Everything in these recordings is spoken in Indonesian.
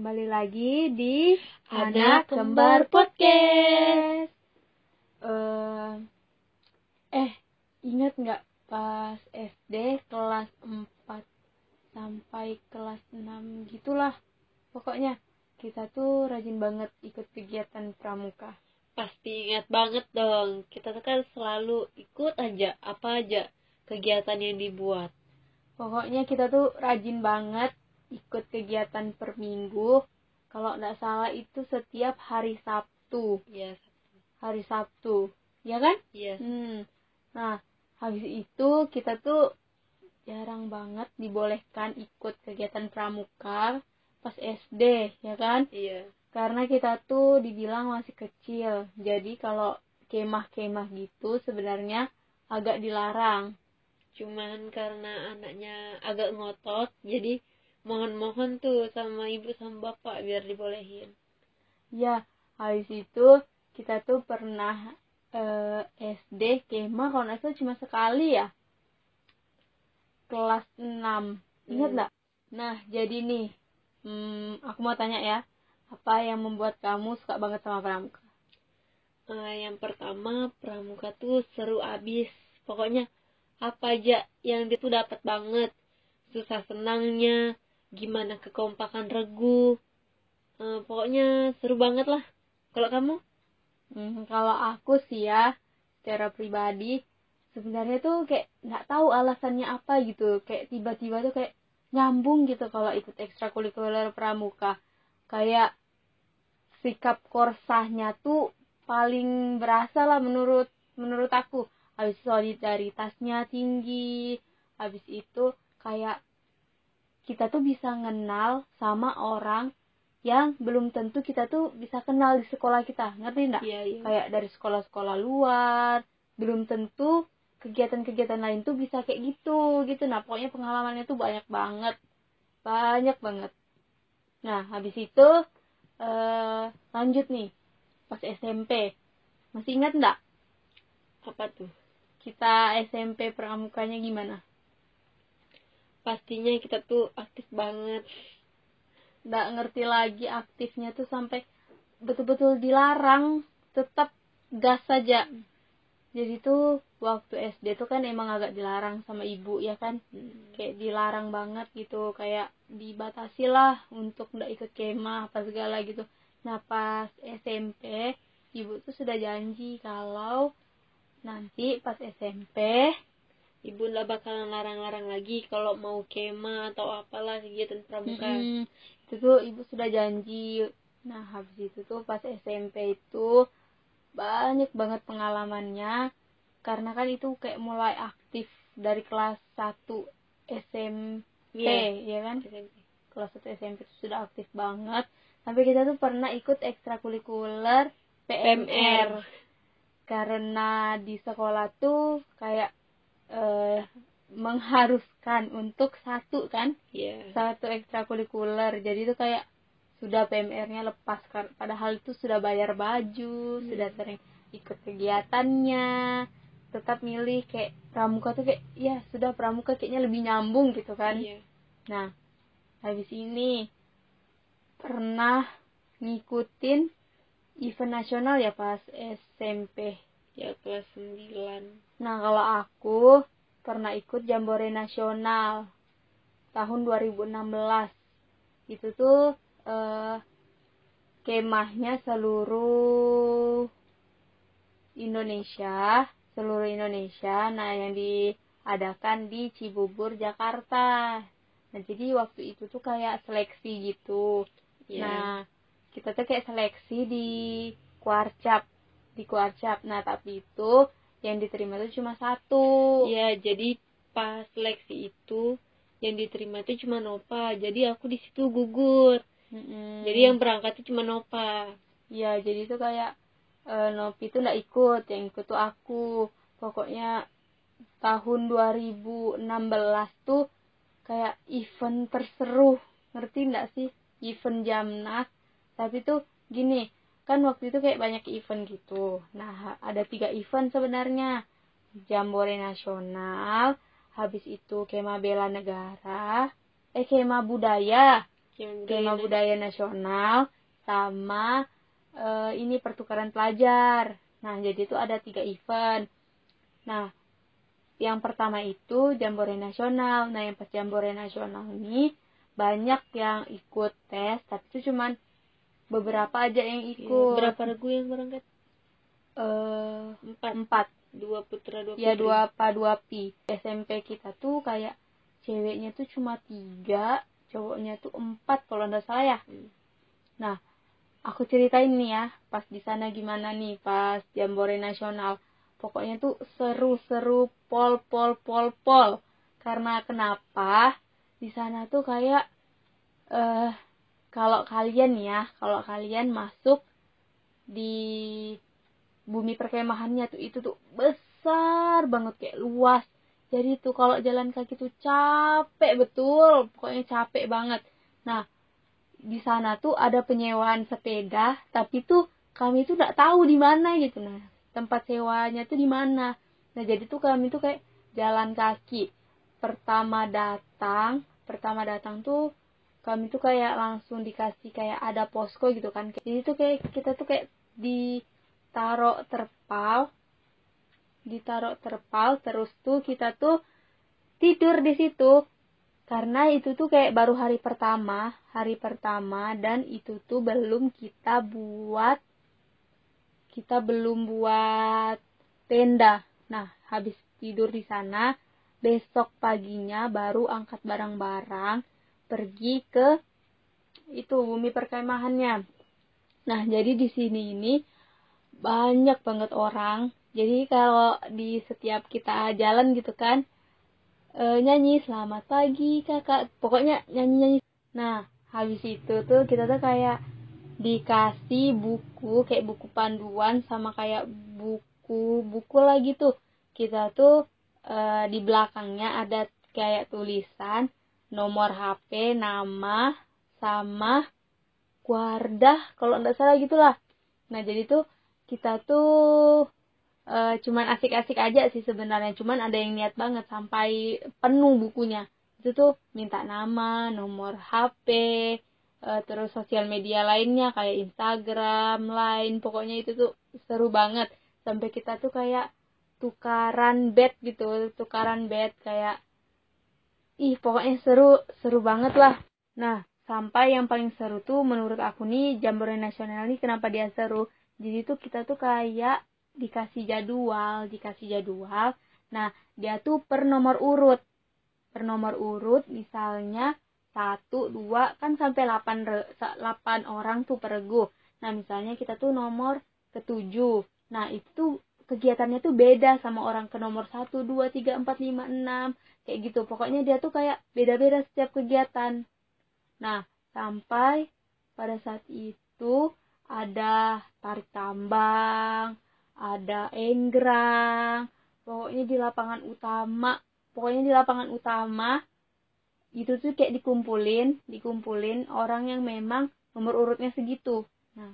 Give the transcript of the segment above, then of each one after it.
kembali lagi di Anak Kembar Podcast. Eh, eh, ingat nggak pas SD kelas 4 sampai kelas 6 gitulah. Pokoknya kita tuh rajin banget ikut kegiatan pramuka. Pasti ingat banget dong. Kita tuh kan selalu ikut aja apa aja kegiatan yang dibuat. Pokoknya kita tuh rajin banget ikut kegiatan per minggu. Kalau nggak salah itu setiap hari Sabtu. Iya, Hari Sabtu. Ya kan? iya. Hmm. Nah, habis itu kita tuh jarang banget dibolehkan ikut kegiatan pramuka pas SD, ya kan? Iya. Karena kita tuh dibilang masih kecil. Jadi kalau kemah-kemah gitu sebenarnya agak dilarang. Cuman karena anaknya agak ngotot, jadi mohon-mohon tuh sama ibu sama bapak biar dibolehin. Ya, habis itu kita tuh pernah eh, SD kemah kalau nggak salah cuma sekali ya. Kelas 6. Ingat Hmm. nggak? Nah, jadi nih, hmm, aku mau tanya ya, apa yang membuat kamu suka banget sama pramuka? Eh, yang pertama pramuka tuh seru abis. Pokoknya apa aja yang dia tuh dapat banget. Susah senangnya, gimana kekompakan regu. Eh, pokoknya seru banget lah. Kalau kamu? Hmm, kalau aku sih ya, secara pribadi, sebenarnya tuh kayak nggak tahu alasannya apa gitu. Kayak tiba-tiba tuh kayak nyambung gitu kalau ikut ekstrakurikuler pramuka. Kayak sikap korsahnya tuh paling berasa lah menurut menurut aku. Habis solidaritasnya tinggi. Habis itu kayak kita tuh bisa ngenal sama orang yang belum tentu kita tuh bisa kenal di sekolah kita. Ngerti nggak? Iya, iya. kayak dari sekolah-sekolah luar belum tentu kegiatan-kegiatan lain tuh bisa kayak gitu gitu nah pokoknya pengalamannya tuh banyak banget banyak banget nah habis itu eh lanjut nih pas SMP masih ingat nggak Apa tuh? kita SMP pramukanya gimana Pastinya kita tuh aktif banget. nggak ngerti lagi aktifnya tuh sampai betul-betul dilarang tetap gas saja. Jadi tuh waktu SD tuh kan emang agak dilarang sama ibu ya kan? Kayak dilarang banget gitu kayak dibatasi lah untuk nggak ikut kemah apa segala gitu. Nah pas SMP ibu tuh sudah janji kalau nanti pas SMP Ibu nggak bakalan larang-larang lagi kalau mau kema atau apalah kegiatan pramuka. Mm-mm. itu tuh ibu sudah janji nah habis itu tuh pas SMP itu banyak banget pengalamannya karena kan itu kayak mulai aktif dari kelas 1 SMP Iya. ya kan SMP. kelas 1 SMP itu sudah aktif banget sampai kita tuh pernah ikut ekstrakurikuler PMR karena di sekolah tuh kayak eh, mengharuskan untuk satu kan? Iya. satu ekstrakurikuler. Jadi itu kayak sudah PMR-nya lepas. Padahal itu sudah bayar baju sudah sering ikut kegiatannya. Tetap milih kayak pramuka tuh kayak ya sudah pramuka kayaknya lebih nyambung gitu kan? Iya. nah habis ini pernah ngikutin event nasional ya pas SMP Ya kelas 9. Nah, kalau aku pernah ikut Jambore Nasional tahun 2016. Itu tuh eh, kemahnya seluruh Indonesia, seluruh Indonesia. Nah, yang diadakan di Cibubur, Jakarta. Nah, jadi waktu itu tuh kayak seleksi gitu. Iya. Nah, kita tuh kayak seleksi di Kuarcap, di Kuarcap. Nah, tapi itu yang diterima tuh cuma satu. Iya, jadi pas seleksi itu yang diterima itu cuma Nova. Jadi aku di situ gugur. Mm-mm. Jadi yang berangkat itu cuma Nova. ya jadi itu kayak eh, Nopi itu nggak ikut, yang ikut tuh aku. Pokoknya tahun 2016 tuh kayak event terseru, ngerti nggak sih? Event Jamnas. Tapi tuh gini, kan waktu itu kayak banyak event gitu. Nah, ada tiga event sebenarnya. Jambore Nasional, habis itu Kema Bela Negara, eh Kema Budaya, skema budaya nasional sama uh, ini pertukaran pelajar. Nah, jadi itu ada tiga event. Nah, yang pertama itu Jambore Nasional. Nah, yang pas Jambore Nasional ini banyak yang ikut tes, tapi itu cuman beberapa aja yang iya, ikut. Ya, berapa regu yang berangkat? Uh, empat. empat. Dua putra, dua Ya, dua pa, dua pi. SMP kita tuh kayak ceweknya tuh cuma tiga, cowoknya tuh empat kalau nggak salah ya. Hmm. Nah, aku ceritain nih ya, pas di sana gimana nih pas Jambore Nasional pokoknya tuh seru-seru pol pol pol pol karena kenapa di sana tuh kayak eh uh, kalau kalian ya kalau kalian masuk di bumi perkemahannya tuh itu tuh besar banget kayak luas. Jadi tuh kalau jalan kaki tuh capek betul pokoknya capek banget. Nah di sana tuh ada penyewaan sepeda tapi tuh kami tuh nggak tahu di mana gitu. Nah tempat sewanya tuh di mana. Nah jadi tuh kami tuh kayak jalan kaki. Pertama datang pertama datang tuh kami tuh kayak langsung dikasih kayak ada posko gitu kan jadi tuh kayak kita tuh kayak ditaruh terpal ditaruh terpal terus tuh kita tuh tidur di situ karena itu tuh kayak baru hari pertama hari pertama dan itu tuh belum kita buat kita belum buat tenda. Nah, habis tidur di sana, besok paginya baru angkat barang-barang pergi ke itu bumi perkemahannya. Nah, jadi di sini ini banyak banget orang. Jadi kalau di setiap kita jalan gitu kan, e, nyanyi selamat pagi kakak, pokoknya nyanyi-nyanyi. Nah, habis itu tuh kita tuh kayak dikasih buku kayak buku panduan sama kayak buku buku lagi tuh kita tuh e, di belakangnya ada kayak tulisan nomor HP nama sama Wardah kalau nggak salah gitulah. Nah jadi tuh kita tuh e, cuman asik-asik aja sih sebenarnya. Cuman ada yang niat banget sampai penuh bukunya. Itu tuh minta nama nomor HP uh, terus sosial media lainnya kayak Instagram, Line, pokoknya itu tuh seru banget. Sampai kita tuh kayak tukaran bed gitu, tukaran bed kayak ih pokoknya seru, seru banget lah. Nah, sampai yang paling seru tuh menurut aku nih Jambore Nasional nih kenapa dia seru. Jadi tuh kita tuh kayak dikasih jadwal, dikasih jadwal. Nah, dia tuh per nomor urut. Per nomor urut misalnya satu dua kan sampai delapan delapan orang tuh per regu nah misalnya kita tuh nomor ketujuh nah itu kegiatannya tuh beda sama orang ke nomor satu dua tiga empat lima enam kayak gitu. Pokoknya dia tuh kayak beda-beda setiap kegiatan. Nah sampai pada saat itu ada tarik tambang ada enggrang pokoknya di lapangan utama pokoknya di lapangan utama itu tuh kayak dikumpulin dikumpulin orang yang memang nomor urutnya segitu. Nah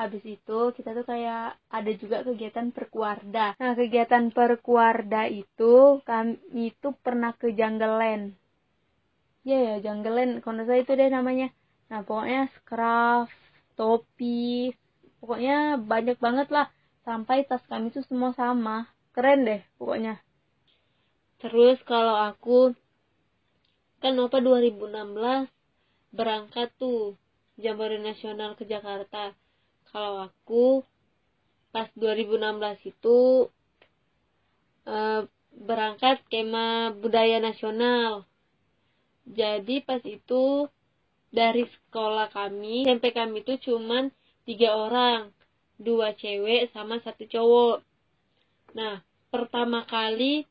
habis itu kita tuh kayak ada juga kegiatan perkuarda. Nah kegiatan perkuarda itu kami itu pernah ke Jungle Land ya ya Jungle Land kalau saya itu deh namanya. Nah pokoknya scraft topi pokoknya banyak banget lah. Sampai tas kami tuh semua sama. Keren deh pokoknya. Terus kalau aku kan Nova 2016 berangkat tuh Jambore Nasional ke Jakarta kalau aku pas 2016 itu e, berangkat kema budaya nasional. Jadi pas itu dari sekolah kami SMP kami itu cuman tiga orang. Dua cewek sama satu cowok. Nah pertama kali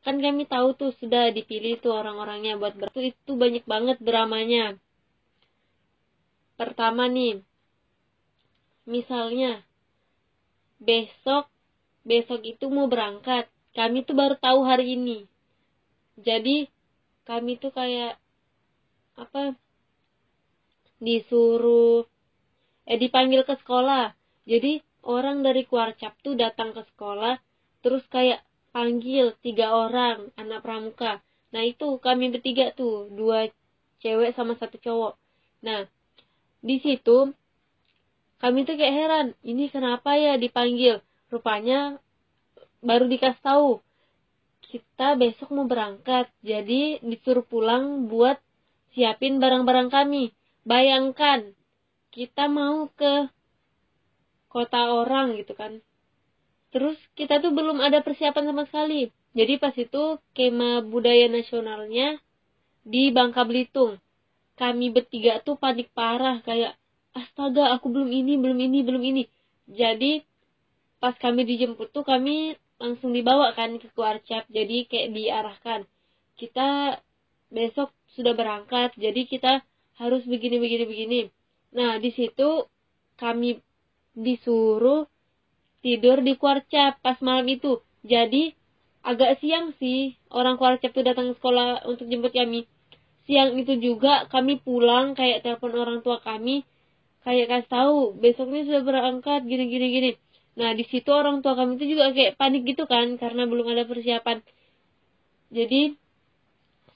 kan kami tahu tuh sudah dipilih tuh orang-orangnya buat ber itu banyak banget dramanya. Pertama nih misalnya besok besok itu mau berangkat. Kami tuh baru tahu hari ini. Jadi kami tuh kayak apa disuruh eh dipanggil ke sekolah. Jadi orang dari Kuarcap tuh datang ke sekolah terus kayak panggil tiga orang anak pramuka. Nah itu kami bertiga tuh dua cewek sama satu cowok. Nah di situ kami tuh kayak heran ini kenapa ya dipanggil? Rupanya baru dikasih tahu kita besok mau berangkat jadi disuruh pulang buat siapin barang-barang kami. Bayangkan kita mau ke kota orang gitu kan. Terus kita tuh belum ada persiapan sama sekali. Jadi pas itu kema budaya nasionalnya di Bangka Belitung. Kami bertiga tuh panik parah kayak astaga aku belum ini belum ini belum ini. Jadi pas kami dijemput tuh kami langsung dibawa kan ke Kuarcap. Jadi kayak diarahkan. Kita besok sudah berangkat jadi kita harus begini begini begini. Nah di situ kami disuruh tidur di Kuarcap pas malam itu. Jadi agak siang sih orang Kuarcap tuh datang ke sekolah untuk jemput kami. Siang itu juga kami pulang kayak telepon orang tua kami kayak kasih tahu besoknya sudah berangkat gini gini gini Nah, di situ orang tua kami itu juga kayak panik gitu kan karena belum ada persiapan. Jadi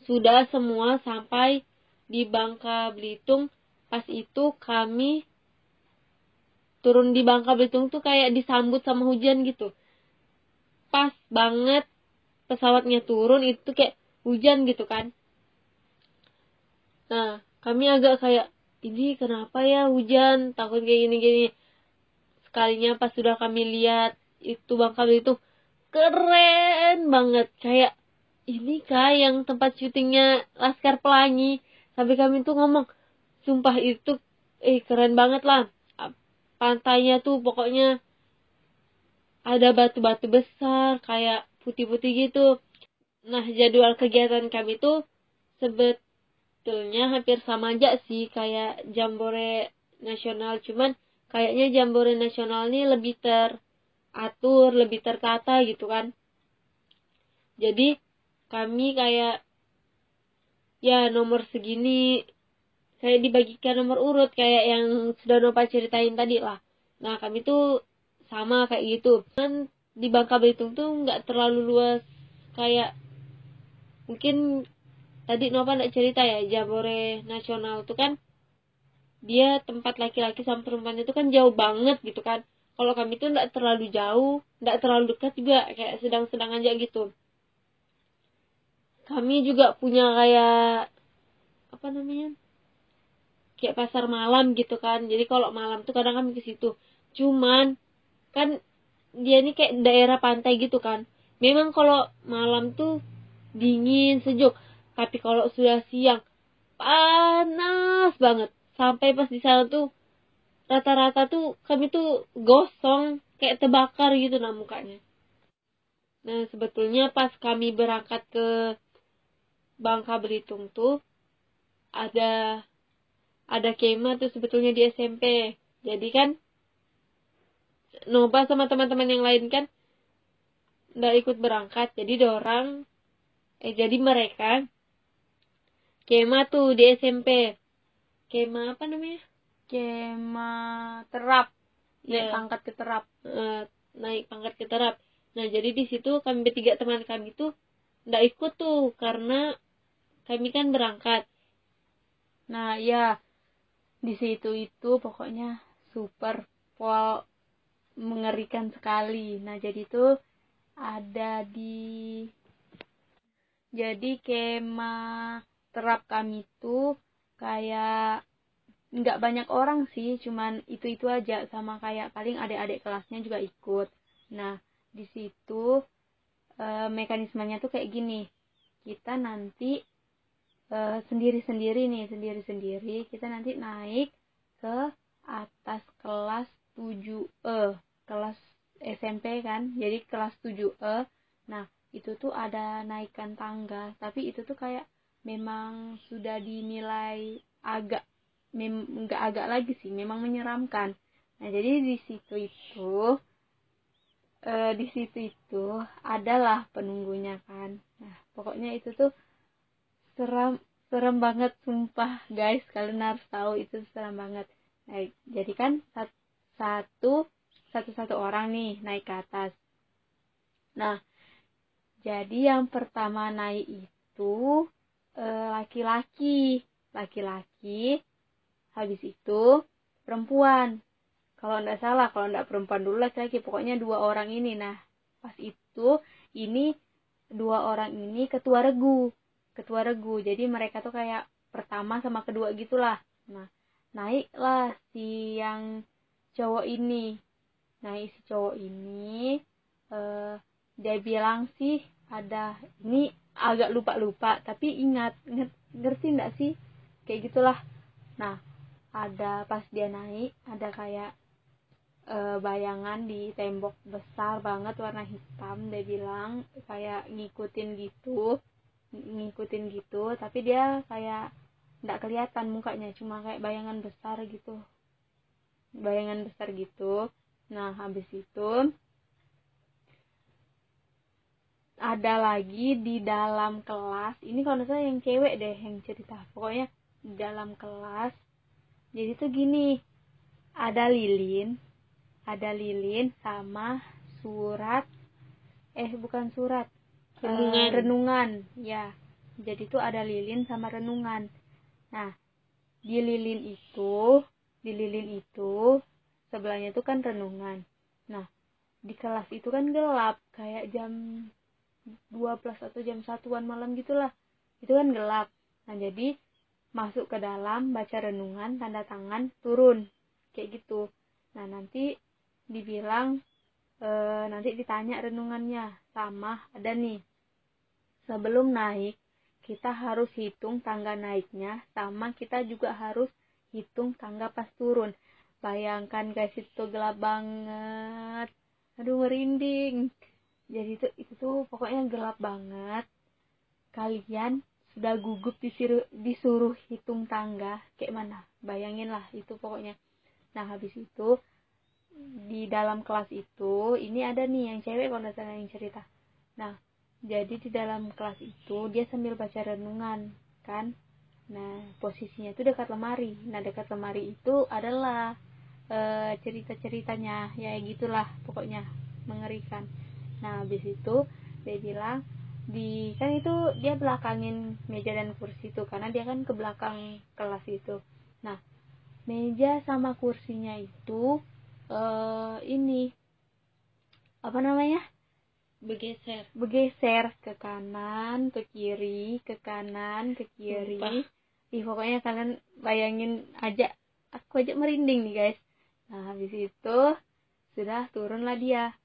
sudah semua sampai di Bangka Belitung. Pas itu kami turun di Bangka Belitung tuh kayak disambut sama hujan gitu. Pas banget pesawatnya turun itu kayak hujan gitu kan. Nah, kami agak kayak ini kenapa ya hujan? Takut kayak gini-gini. Sekalinya pas sudah kami lihat itu Bangka itu keren banget. Kayak ini kah yang tempat syutingnya Laskar Pelangi? Tapi kami tuh ngomong sumpah itu eh keren banget lah. Pantainya tuh pokoknya ada batu-batu besar kayak putih-putih gitu. Nah jadwal kegiatan kami tuh sebetulnya hampir sama aja sih kayak jambore nasional cuman kayaknya jambore nasional ini lebih teratur, lebih tertata gitu kan. Jadi kami kayak ya nomor segini kayak dibagikan nomor urut kayak yang sudah Nova ceritain tadi lah. Nah kami tuh sama kayak gitu. Kan di Bangka Belitung tuh nggak terlalu luas kayak mungkin tadi Nova nggak cerita ya Jambore nasional tuh kan dia tempat laki-laki sama perempuan itu kan jauh banget gitu kan. Kalau kami tuh nggak terlalu jauh nggak terlalu dekat juga kayak sedang-sedang aja gitu. Kami juga punya kayak apa namanya kayak pasar malam gitu kan. Jadi kalau malam tuh kadang kami ke situ. Cuman kan dia ini kayak daerah pantai gitu kan. Memang kalau malam tuh dingin sejuk tapi kalau sudah siang panas banget. Sampai pas di sana tuh rata-rata tuh kami tuh gosong kayak terbakar gitu nah mukanya. Nah sebetulnya pas kami berangkat ke Bangka Belitung tuh ada ada kema tuh sebetulnya di SMP jadi kan Nova sama teman-teman yang lain kan nggak ikut berangkat. Jadi dorang eh jadi mereka kema tuh di SMP kema apa namanya? Kema terap. Ya. naik pangkat ke terap. Uh, naik pangkat ke terap. Nah jadi di situ kami bertiga teman kami tuh nggak ikut tuh karena kami kan berangkat. Nah ya di situ itu pokoknya super pol mengerikan sekali. Nah jadi tuh ada di jadi kema terap kami tuh kayak nggak banyak orang sih cuman itu itu aja. Sama kayak paling adik-adik kelasnya juga ikut. Nah di situ e, mekanismenya tuh kayak gini. Kita nanti e, sendiri-sendiri nih sendiri-sendiri kita nanti naik ke atas kelas 7E kelas SMP kan? Jadi kelas 7E nah itu tuh ada naikkan tangga. Tapi itu tuh kayak memang sudah dinilai agak nggak agak lagi sih memang menyeramkan. Nah jadi di situ itu e, di situ itu adalah penunggunya kan. Nah pokoknya itu tuh seram serem banget sumpah guys kalian harus tahu itu seram banget. Nah jadi kan satu satu satu orang nih naik ke atas. Nah jadi yang pertama naik itu laki-laki. Laki-laki habis itu perempuan. Kalau ndak salah kalau ndak perempuan dulu laki-laki pokoknya dua orang ini. Nah pas itu ini dua orang ini ketua regu. Ketua regu. Jadi mereka tuh kayak pertama sama kedua gitulah nah naiklah si yang cowok ini. Naik si cowok ini uh, dia bilang sih ada ini agak lupa lupa tapi ingat ngerti nggak sih? Kayak gitulah. Nah ada pas dia naik ada kayak uh, bayangan di tembok besar banget warna hitam dia bilang kayak ngikutin gitu ngikutin gitu tapi dia kayak nggak kelihatan mukanya cuma kayak bayangan besar gitu. Bayangan besar gitu. Nah habis itu ada lagi di dalam kelas. Ini kalau saya yang cewek deh yang cerita. Pokoknya di dalam kelas. Jadi tuh gini ada lilin ada lilin sama surat eh bukan surat renungan, uh, renungan. Ya jadi tuh ada lilin sama renungan. Nah, di lilin itu, di lilin itu sebelahnya itu kan renungan. Nah, di kelas itu kan gelap, kayak jam 12 atau jam satuan malam gitulah. Itu kan gelap. Nah, jadi masuk ke dalam, baca renungan, tanda tangan, turun. Kayak gitu. Nah, nanti dibilang e, nanti ditanya renungannya sama ada nih sebelum naik kita harus hitung tangga naiknya sama kita juga harus hitung tangga pas turun bayangkan guys itu gelap banget aduh merinding jadi itu itu tuh pokoknya gelap banget. Kalian sudah gugup disuruh, disuruh hitung tangga. Kayak mana? Bayangin lah itu pokoknya. Nah habis itu di dalam kelas itu ini ada nih yang cewek kalau yang cerita. Nah jadi di dalam kelas itu dia sambil baca renungan kan? Nah posisinya itu dekat lemari. Nah dekat lemari itu adalah e, cerita ceritanya ya gitulah pokoknya mengerikan nah habis itu dia bilang di kan itu dia belakangin meja dan kursi itu karena dia kan ke belakang kelas itu. Nah meja sama kursinya itu eh ini apa namanya? Bergeser. Bergeser ke kanan ke kiri ke kanan ke kiri. Ih pokoknya kalian bayangin aja aku aja merinding nih guys. Nah habis itu sudah turunlah dia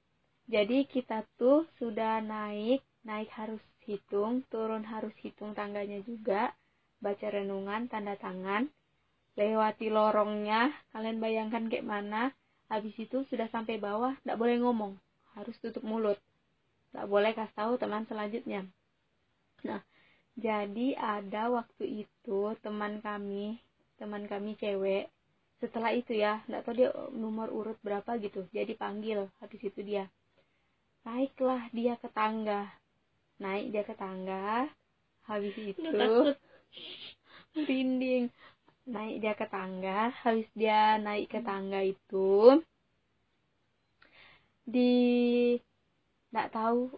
jadi kita tuh sudah naik naik harus hitung turun harus hitung tangganya juga baca renungan tanda tangan lewati lorongnya kalian bayangkan kayak mana habis itu sudah sampai bawah tidak boleh ngomong harus tutup mulut tak boleh kasih tahu teman selanjutnya. Nah jadi ada waktu itu teman kami teman kami cewek setelah itu ya nggak tahu dia nomor urut berapa gitu jadi panggil habis itu dia naiklah dia ke tangga. Naik dia ke tangga. Habis itu merinding. Naik dia ke tangga. Habis dia naik ke tangga itu di nggak tahu.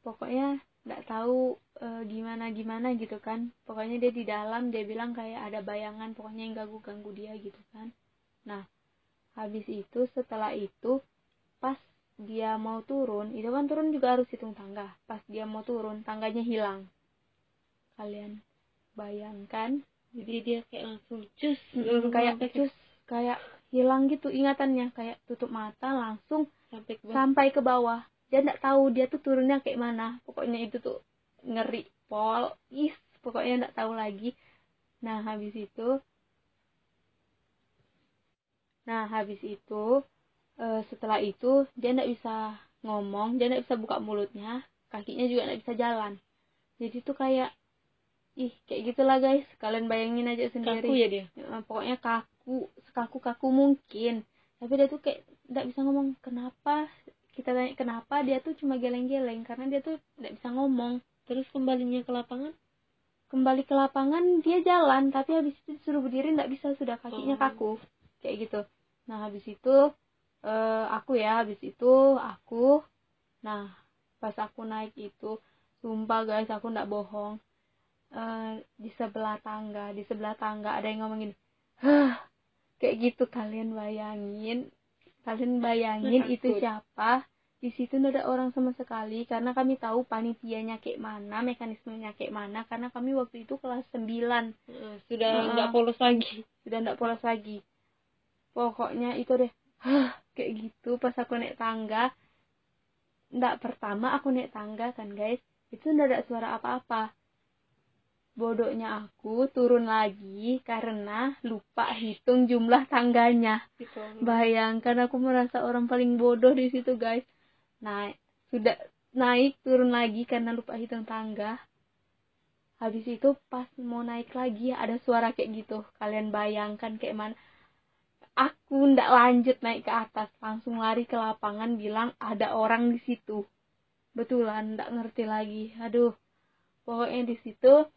Pokoknya nggak tahu e, gimana gimana gitu kan. Pokoknya dia di dalam dia bilang kayak ada bayangan pokoknya yang ganggu ganggu dia gitu kan. Nah habis itu setelah itu pas dia mau turun itu kan turun juga harus hitung tangga. Pas dia mau turun tangganya hilang. Kalian bayangkan jadi dia kayak langsung cus mm, kayak cus kayak hilang gitu ingatannya. Kayak tutup mata langsung sampai ke bawah, sampai ke bawah. Dia nggak tahu dia tuh turunnya kayak mana. Pokoknya itu tuh ngeri pol is pokoknya nggak tahu lagi. Nah habis itu nah habis itu e, setelah itu dia nggak bisa ngomong dia nggak bisa buka mulutnya kakinya juga nggak bisa jalan. Jadi tuh kayak ih kayak gitulah guys. Kalian bayangin aja sendiri. Kaku ya dia? Ya, pokoknya kaku kaku kaku mungkin. Tapi dia tuh kayak nggak bisa ngomong kenapa? Kita tanya kenapa? Dia tuh cuma geleng-geleng karena dia tuh tidak bisa ngomong. Terus kembalinya ke lapangan? Kembali ke lapangan dia jalan tapi habis itu disuruh berdiri tidak bisa. Sudah kakinya oh. kaku. Kayak gitu. Nah habis itu uh, aku ya habis itu aku nah pas aku naik itu sumpah guys aku ndak bohong. Eh, di sebelah tangga di sebelah tangga ada yang ngomongin hah kayak gitu kalian bayangin kalian bayangin itu Takut. siapa? Di situ ada orang sama sekali karena kami tahu panitianya kayak mana mekanismenya kayak mana karena kami waktu itu kelas 9 Eh, sudah nggak polos lagi. Sudah nggak polos lagi. Pokoknya itu deh hah kayak gitu. Pas aku naik tangga nggak pertama aku naik tangga kan guys. Itu nggak ada suara apa-apa. Bodohnya aku turun lagi karena lupa hitung jumlah tangganya. Gitu. Bayangkan aku merasa orang paling bodoh di situ guys. Naik sudah naik turun lagi karena lupa hitung tangga. Habis itu pas mau naik lagi ada suara kayak gitu. Kalian bayangkan kayak mana aku ndak lanjut naik ke atas langsung lari ke lapangan bilang ada orang di situ. Betulan ndak ngerti lagi. Aduh pokoknya di situ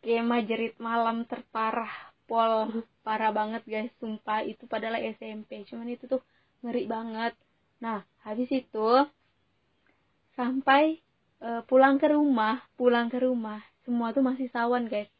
kemah jerit malam terparah pol parah banget guys. Sumpah itu padahal SMP cuman itu tuh ngeri banget. Nah habis itu sampai eh, pulang ke rumah pulang ke rumah. Semua tuh masih sawan guys.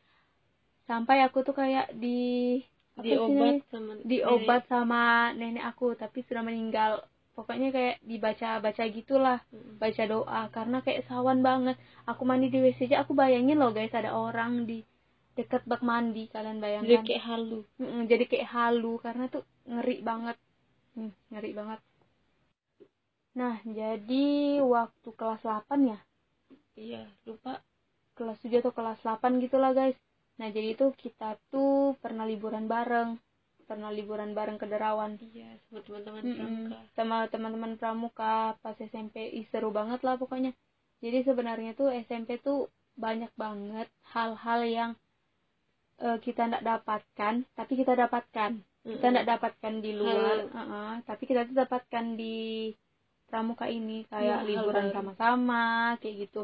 Sampai aku tuh kayak di diobat sama diobat sama nenek aku tapi sudah meninggal. Pokoknya kayak dibaca baca gitulah nenek. baca doa karena kayak sawan banget. Aku mandi di WC aja aku bayangin loh guys ada orang di dekat bak mandi kalian jadi bayangkan kayak halu. Jadi kayak halu karena tuh ngeri banget. Hmm, ngeri banget. Nah jadi waktu kelas 8 ya? Iya lupa. Kelas 7 atau kelas 8 gitulah guys nah jadi itu kita tuh pernah liburan bareng. Pernah liburan bareng ke Derawan. Iya sama teman-teman Mm-mm. pramuka. Sama teman-teman pramuka pas SMP Ih, seru banget lah pokoknya. Jadi sebenarnya tuh SMP tuh banyak banget hal-hal yang eh, kita tidak dapatkan tapi kita dapatkan. Kita Mm-mm. tidak dapatkan di luar Hal- uh-uh, tapi kita tuh dapatkan di pramuka ini. Kayak hal liburan sama-sama kayak gitu.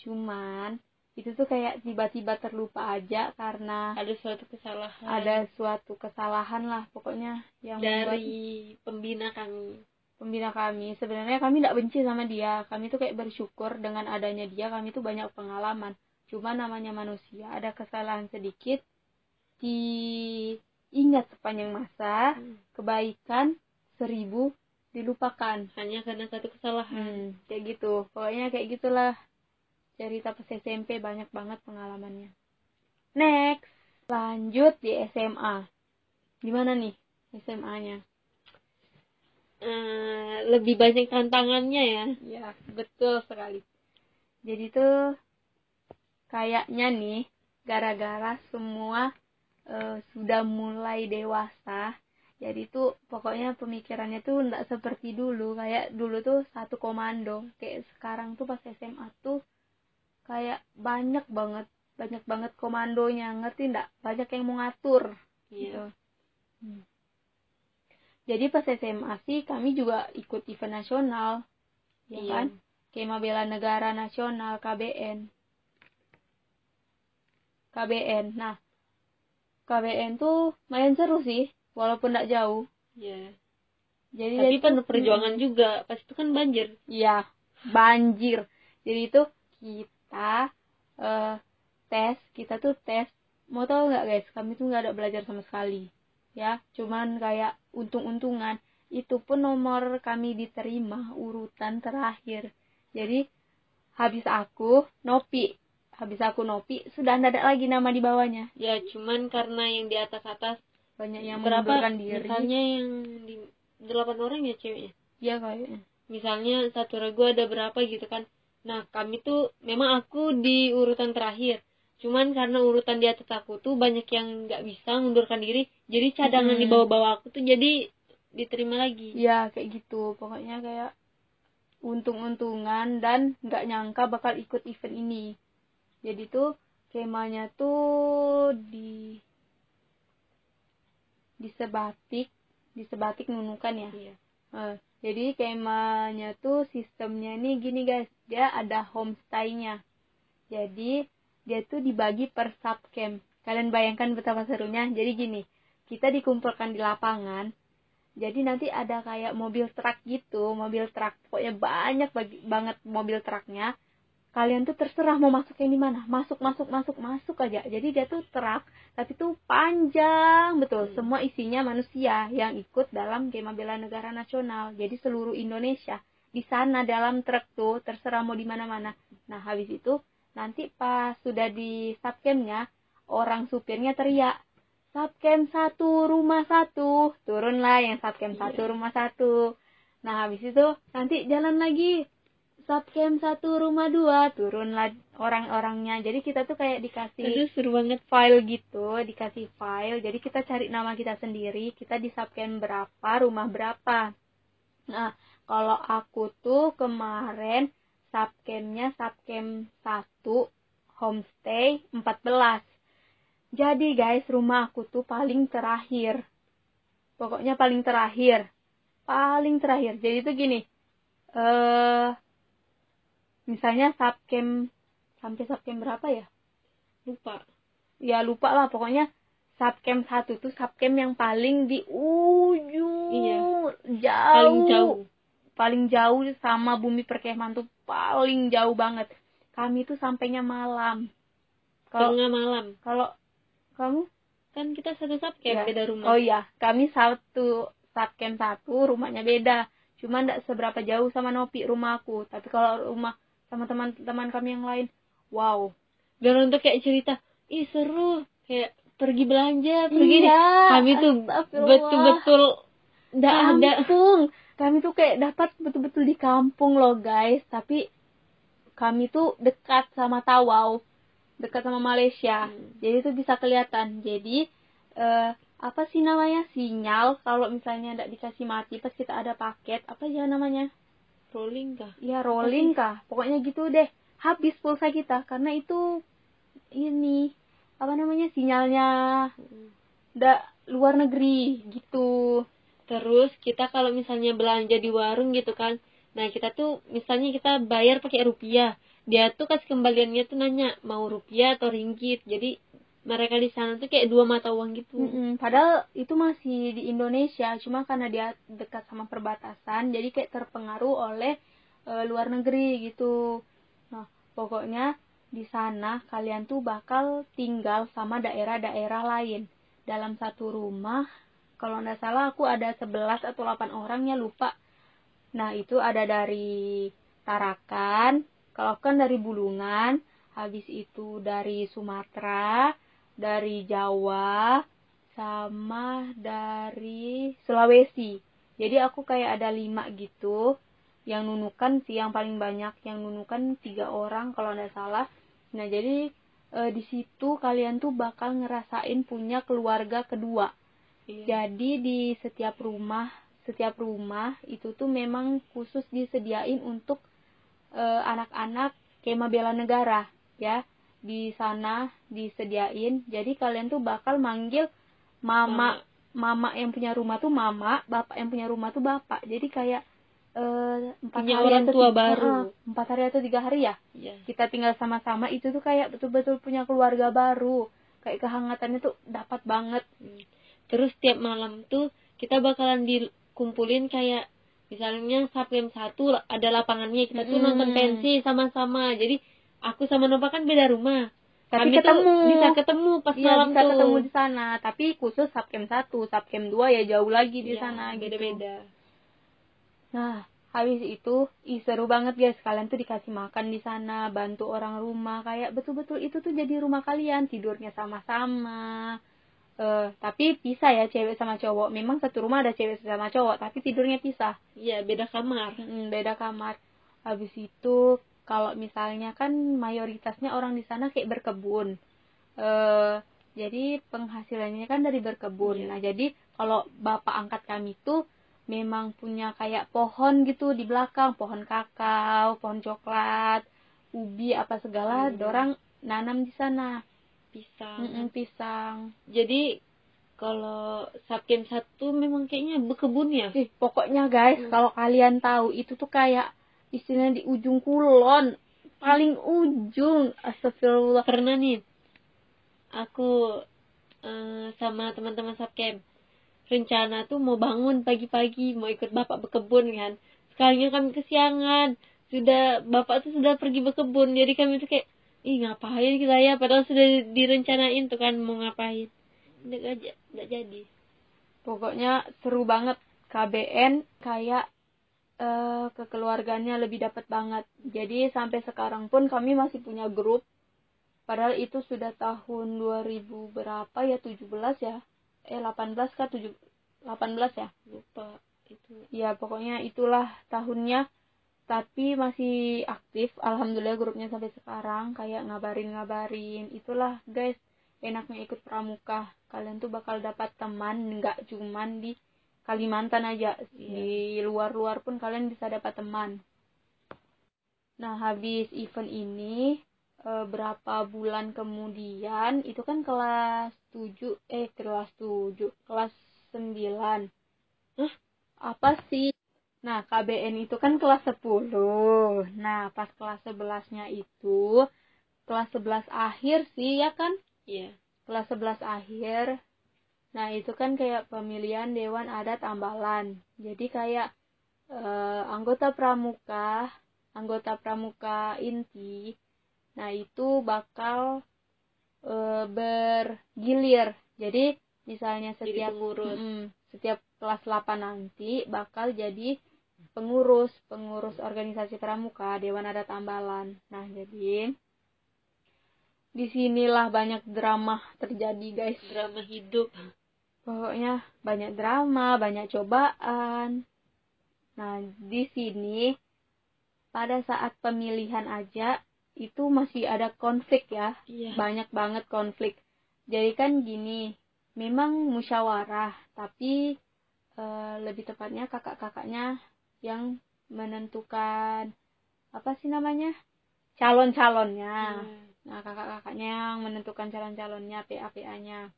Cuman itu tuh kayak tiba-tiba terlupa aja karena ada suatu kesalahan. ada suatu kesalahan lah pokoknya yang membuat dari pembina kami. Pembina kami. Sebenarnya kami tidak benci sama dia. Kami tuh kayak bersyukur dengan adanya dia. Kami tuh banyak pengalaman. Cuma namanya manusia ada kesalahan sedikit diingat sepanjang masa Hmm. kebaikan seribu dilupakan. Hanya karena satu kesalahan. Hmm, kayak gitu. Pokoknya kayak gitulah cerita pas SMP banyak banget pengalamannya next lanjut di SMA gimana nih SMA-nya Eh, lebih banyak tantangannya ya Ya, betul sekali. Jadi tuh kayaknya nih gara-gara semua eh, sudah mulai dewasa. Jadi tuh pokoknya pemikirannya tuh nggak seperti dulu. Kayak dulu tuh satu komando. Kayak sekarang tuh pas SMA tuh kayak banyak banget, banyak banget komandonya. Ngerti nggak? Banyak yang mau ngatur gitu. iya Hmm. Jadi pas SMA sih kami juga ikut event nasional, ya Iya. kan? Kema Bela Negara Nasional KBN. KBN. Nah, KBN tuh main seru sih, walaupun tidak jauh. iya Jadi tapi tuh- perjuangan juga pas itu kan banjir Iya, banjir. Jadi itu kita eh, tes, kita tuh tes. Mau tahu nggak guys? Kami tuh nggak ada belajar sama sekali, ya. Cuman kayak untung-untungan. Itu pun nomor kami diterima urutan terakhir. Jadi habis aku nopi, habis aku nopi sudah nggak ada lagi nama di bawahnya. ya cuman karena yang di atas atas Banyak yang berapa diri. misalnya yang di delapan orang ya ceweknya Iya kayaknya. misalnya satu regu ada berapa gitu kan nah kami tuh memang aku di urutan terakhir. Cuman karena urutan di atas aku tuh banyak yang nggak bisa mengundurkan diri jadi cadangan Mm-mm. di bawah-bawah aku tuh jadi diterima lagi. Iya kayak gitu. Pokoknya kayak untung-untungan dan nggak nyangka bakal ikut event ini. Jadi tuh kemanya tuh di di sebatik di sebatik nunukan ya? Iya. Eh, jadi kemanya tuh sistemnya nih gini guys. Dia ada homestay-nya jadi dia tuh dibagi per subcamp. Kalian bayangkan betapa serunya. Jadi gini. Kita dikumpulkan di lapangan. Jadi nanti ada kayak mobil truk gitu. Mobil truk pokoknya banyak banget mobil truknya kalian tuh terserah mau masuk yang di mana. Masuk masuk masuk masuk aja. Jadi dia tuh truk tapi tuh panjang betul. Hmm. semua isinya manusia yang ikut dalam kemah bela negara nasional. Jadi seluruh Indonesia di sana dalam truk tuh terserah mau di mana mana nah habis itu nanti pas sudah di subcampnya orang supirnya teriak subcamp satu rumah satu. Turunlah yang subcamp Iya. satu rumah satu. Nah habis itu nanti jalan lagi subcamp satu rumah dua turunlah orang-orangnya. Jadi kita tuh kayak dikasih Aduh seru banget. file gitu dikasih file. Jadi kita cari nama kita sendiri kita di subcamp berapa rumah berapa. Nah kalau aku tuh kemarin subcampnya subcamp 1 homestay 14 jadi guys rumah aku tuh paling terakhir. Pokoknya paling terakhir. Paling terakhir. Jadi tuh gini eh misalnya subcamp sampai subcamp berapa ya Lupa. ya lupa lah pokoknya subcamp satu tuh subcamp yang paling di ujung Iya. jauh Paling jauh. paling jauh sama bumi perkemahan tuh paling jauh banget kami tuh sampainya malam kalau Tengah malam. kalau kamu Kan kita satu subcamp Ya. beda rumah. oh iya kami satu subcamp satu rumahnya beda cuma ndak seberapa jauh sama Nopi rumahku tapi kalau rumah sama teman-teman kami yang lain wow Dan untuk kayak cerita, ih seru. Kayak pergi belanja, pergi Iya. Kami tuh betul-betul nggak ada. kampung kami tuh kayak dapat betul-betul di kampung loh guys tapi kami tuh dekat sama Tawau dekat sama Malaysia Hmm. jadi tuh bisa kelihatan jadi eh, apa sih namanya sinyal kalau misalnya tidak dikasih mati pas kita ada paket apa ya namanya Rolling kah? ya rolling kah? Pokoknya gitu deh. Habis pulsa kita. Karena itu ini apa namanya sinyalnya ndak luar negeri gitu. Terus kita kalau misalnya belanja di warung gitu kan, nah kita tuh misalnya kita bayar pakai rupiah, dia tuh kasih kembaliannya tuh nanya mau rupiah atau ringgit. Jadi mereka di sana tuh kayak dua mata uang gitu. Mm-mm, Padahal itu masih di Indonesia, cuma karena dia dekat sama perbatasan, jadi kayak terpengaruh oleh e, luar negeri gitu. Nah, pokoknya di sana kalian tuh bakal tinggal sama daerah-daerah lain dalam satu rumah. Kalau nggak salah aku ada 11 atau 8 orang ya lupa. Nah, itu ada dari Tarakan, kalau kan dari Bulungan, habis itu dari Sumatera, dari Jawa sama dari Sulawesi. Jadi aku kayak ada lima gitu yang nunukan sih yang paling banyak yang nunukan tiga orang kalau nggak salah. Nah jadi e, di situ kalian tuh bakal ngerasain punya keluarga kedua. Iya. Jadi di setiap rumah setiap rumah itu tuh memang khusus disediain untuk eh, anak-anak kemah bela negara ya di sana disediain jadi kalian tuh bakal manggil mama mama yang punya rumah tuh mama bapak yang punya rumah tuh bapak jadi kayak eh, empat hari orang atau tua tiga- baru. Empat hari atau tiga hari ya Iya. kita tinggal sama-sama itu tuh kayak betul-betul punya keluarga baru kayak kehangatannya tuh dapat banget Hmm. Terus tiap malam tuh kita bakalan dikumpulin kayak misalnya Sabtu satu ada lapangannya kita tuh Mm-mm. nonton pensi sama-sama. Jadi aku sama Nova kan beda rumah. tapi Kami tuh ketemu bisa ketemu pas Iya, malam bisa tuh. ketemu di sana tapi khusus subcamp 1 subcamp 2 ya jauh lagi di Iya, sana gitu. beda-beda. nah habis itu ih seru banget guys kalian tuh dikasih makan di sana bantu orang rumah kayak betul-betul itu tuh jadi rumah kalian tidurnya sama-sama eh tapi pisah ya cewek sama cowok memang satu rumah ada cewek sama cowok tapi tidurnya pisah Iya, beda kamar. Mm, beda kamar habis itu kalau misalnya kan mayoritasnya orang di sana kayak berkebun eh jadi penghasilannya kan dari berkebun Iya. nah jadi kalau bapak angkat kami tuh memang punya kayak pohon gitu di belakang pohon kakao pohon coklat ubi apa segala Hmm. dorang nanam di sana Pisang. Mm-mm, pisang Jadi kalau Sabkem satu memang kayaknya berkebun ya. Ih, pokoknya guys, Hmm. kalau kalian tahu itu tuh kayak istilahnya di ujung kulon, paling ujung. Astagfirullah. Pernah nih aku eh, sama teman-teman Sabkem rencana tuh mau bangun pagi-pagi mau ikut bapak berkebun kan. Sekalinya kami kesiangan. Sudah bapak tuh sudah pergi berkebun. Jadi kami tuh kayak ih ngapain kita ya? Padahal sudah direncanain tuh kan mau ngapain. Nggak aja nggak jadi. Pokoknya seru banget. KBN kayak uh, kekeluarganya lebih dapat banget. Jadi sampai sekarang pun kami masih punya grup. Padahal itu sudah tahun 2000 berapa ya? 17 ya? Eh 18 kah? 7 18 ya? Lupa itu. Ya pokoknya itulah tahunnya. Tapi masih aktif. Alhamdulillah grupnya sampai sekarang. Kayak ngabarin-ngabarin. Itulah guys. Enaknya ikut pramuka. Kalian tuh bakal dapat teman. Nggak cuman di Kalimantan aja iya. di luar-luar pun kalian bisa dapat teman nah habis event ini e, berapa bulan kemudian itu kan kelas 7 eh kelas 7 kelas 9 Hah? apa sih Nah, KBN itu kan kelas 10. Nah, pas kelas 11-nya itu kelas 11 akhir sih ya kan? Iya. Kelas 11 akhir. Nah, itu kan kayak pemilihan dewan adat Ambalan. Jadi kayak eh, anggota pramuka, anggota pramuka inti. Nah, itu bakal eh, bergilir. Jadi misalnya setiap jadi mm, setiap kelas 8 nanti bakal jadi pengurus pengurus organisasi pramuka Dewan Adat Tambalan. Nah jadi di sinilah banyak drama terjadi guys. Drama hidup. Pokoknya banyak drama, banyak cobaan. Nah di sini pada saat pemilihan aja itu masih ada konflik ya, iya. banyak banget konflik. Jadi kan gini, memang musyawarah, tapi e, lebih tepatnya kakak-kakaknya yang menentukan apa sih namanya calon-calonnya. Hmm. Nah kakak-kakaknya yang menentukan calon-calonnya PA-PA-nya.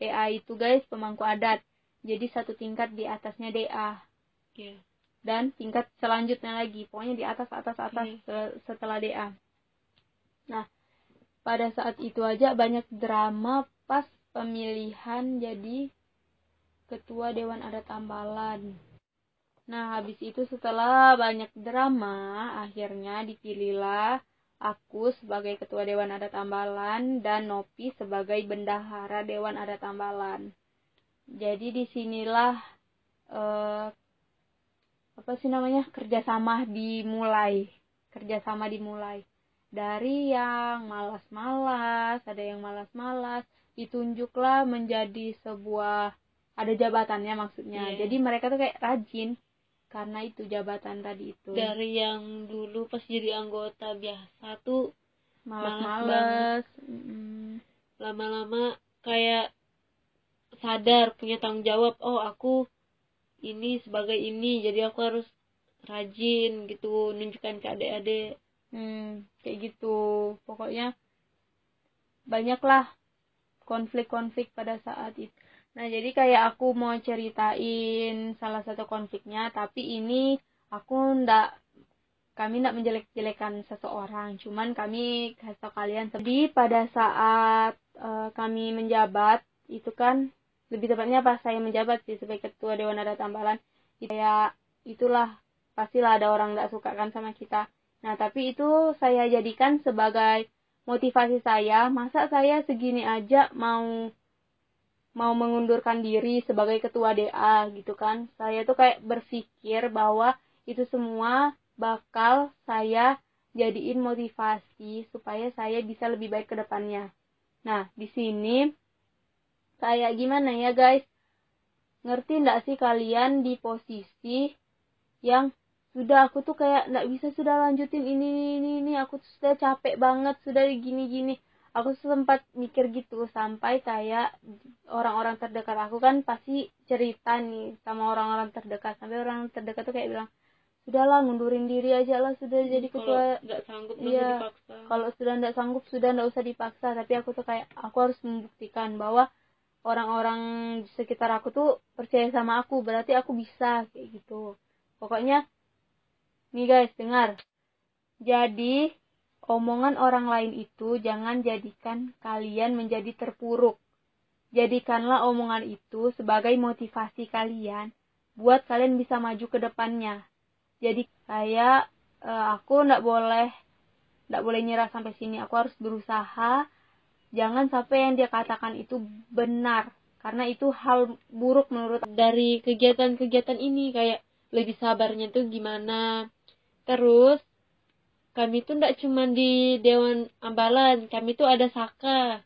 PA itu guys pemangku adat. Jadi satu tingkat di atasnya DA. Yeah. Dan tingkat selanjutnya lagi, pokoknya di atas atas atas yeah. setelah DA. Nah, pada saat itu aja banyak drama pas pemilihan jadi ketua Dewan Adat Tambalan. Nah, habis itu setelah banyak drama, akhirnya dipilihlah aku sebagai ketua Dewan Adat Tambalan dan Nopi sebagai bendahara Dewan Adat Tambalan. Jadi di sinilah eh, apa sih namanya kerjasama dimulai, kerjasama dimulai dari yang malas-malas, ada yang malas-malas, ditunjuklah menjadi sebuah ada jabatannya maksudnya. Yeah. Jadi mereka tuh kayak rajin karena itu jabatan tadi itu. Dari yang dulu pas jadi anggota biasa tuh malas-malas lama-lama kayak sadar punya tanggung jawab. Oh aku ini sebagai ini jadi aku harus rajin gitu nunjukkan ke adik-adik. Hmm, kayak gitu. Pokoknya banyaklah konflik-konflik pada saat itu Nah, jadi kayak aku mau ceritain salah satu konfliknya, tapi ini aku ndak kami ndak menjelek-jelekan seseorang, cuman kami kasih tau kalian. Jadi pada saat uh, kami menjabat, itu kan lebih tepatnya pas saya menjabat sih sebagai ketua Dewan Adat Tambalan, ya itulah pastilah ada orang nggak suka kan sama kita. Nah, tapi itu saya jadikan sebagai motivasi saya, masa saya segini aja mau mau mengundurkan diri sebagai ketua DA gitu kan. Saya tuh kayak berpikir bahwa itu semua bakal saya jadiin motivasi supaya saya bisa lebih baik ke depannya. Nah di sini kayak gimana ya guys? Ngerti ndak sih kalian di posisi yang sudah aku tuh kayak ndak bisa sudah lanjutin ini ini ini aku tuh sudah capek banget sudah gini gini aku sempat mikir gitu sampai kayak orang-orang terdekat aku kan pasti cerita nih sama orang-orang terdekat. Sampai orang terdekat tuh kayak bilang sudahlah ngundurin diri aja lah sudah jadi ketua. nggak sanggup iya kalau sudah nggak sanggup sudah nggak usah dipaksa. Tapi aku tuh kayak aku harus membuktikan bahwa orang-orang di sekitar aku tuh percaya sama aku. Berarti aku bisa kayak gitu. Pokoknya nih guys dengar. Jadi Omongan orang lain itu jangan jadikan kalian menjadi terpuruk. Jadikanlah omongan itu sebagai motivasi kalian buat kalian bisa maju ke depannya. Jadi kayak uh, aku nggak boleh nggak boleh nyerah sampai sini aku harus berusaha jangan sampai yang dia katakan itu benar karena itu hal buruk menurut dari kegiatan-kegiatan ini kayak lebih sabarnya tuh gimana terus kami tuh nggak cuma di Dewan Ambalan kami tuh ada Saka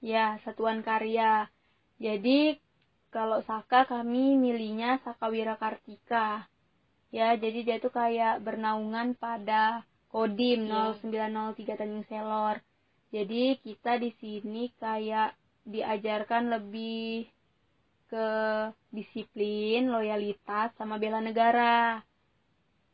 ya satuan karya jadi kalau Saka kami milihnya Saka Wirakartika. Ya, jadi dia tuh kayak bernaungan pada Kodim yeah. 0903 Tanjung Selor. Jadi kita di sini kayak diajarkan lebih ke disiplin, loyalitas, sama bela negara.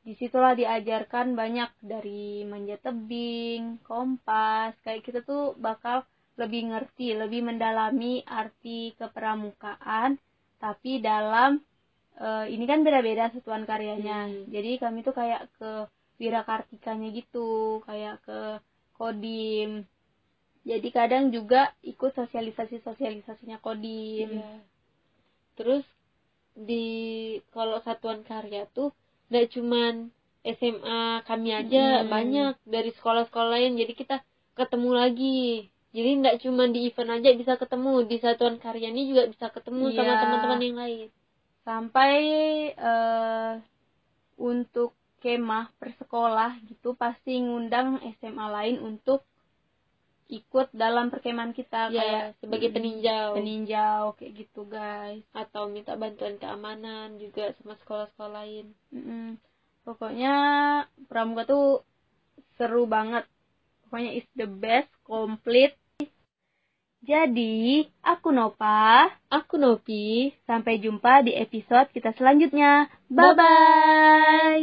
Di situlah diajarkan banyak dari manjat tebing, kompas, kayak kita tuh bakal lebih ngerti, lebih mendalami arti kepramukaan, tapi dalam uh, ini kan beda-beda satuan karyanya. Hmm. Jadi kami tuh kayak ke Wirakartikanya gitu, kayak ke Kodim. Jadi kadang juga ikut sosialisasi-sosialisasinya Kodim. Yeah. Terus di kalau satuan karya tuh gak cuman SMA kami aja hmm. banyak dari sekolah-sekolah lain jadi kita ketemu lagi jadi nggak cuma di event aja bisa ketemu di satuan karya ini juga bisa ketemu iya. sama teman-teman yang lain sampai uh, untuk kemah persekolah gitu pasti ngundang SMA lain untuk ikut dalam perkemahan kita ya, kayak sebagai peninjau peninjau kayak gitu guys atau minta bantuan keamanan juga sama sekolah-sekolah lain mm -hmm. pokoknya pramuka tuh seru banget pokoknya is the best complete jadi, aku Nova. Aku Nopi. Sampai jumpa di episode kita selanjutnya. Bye-bye.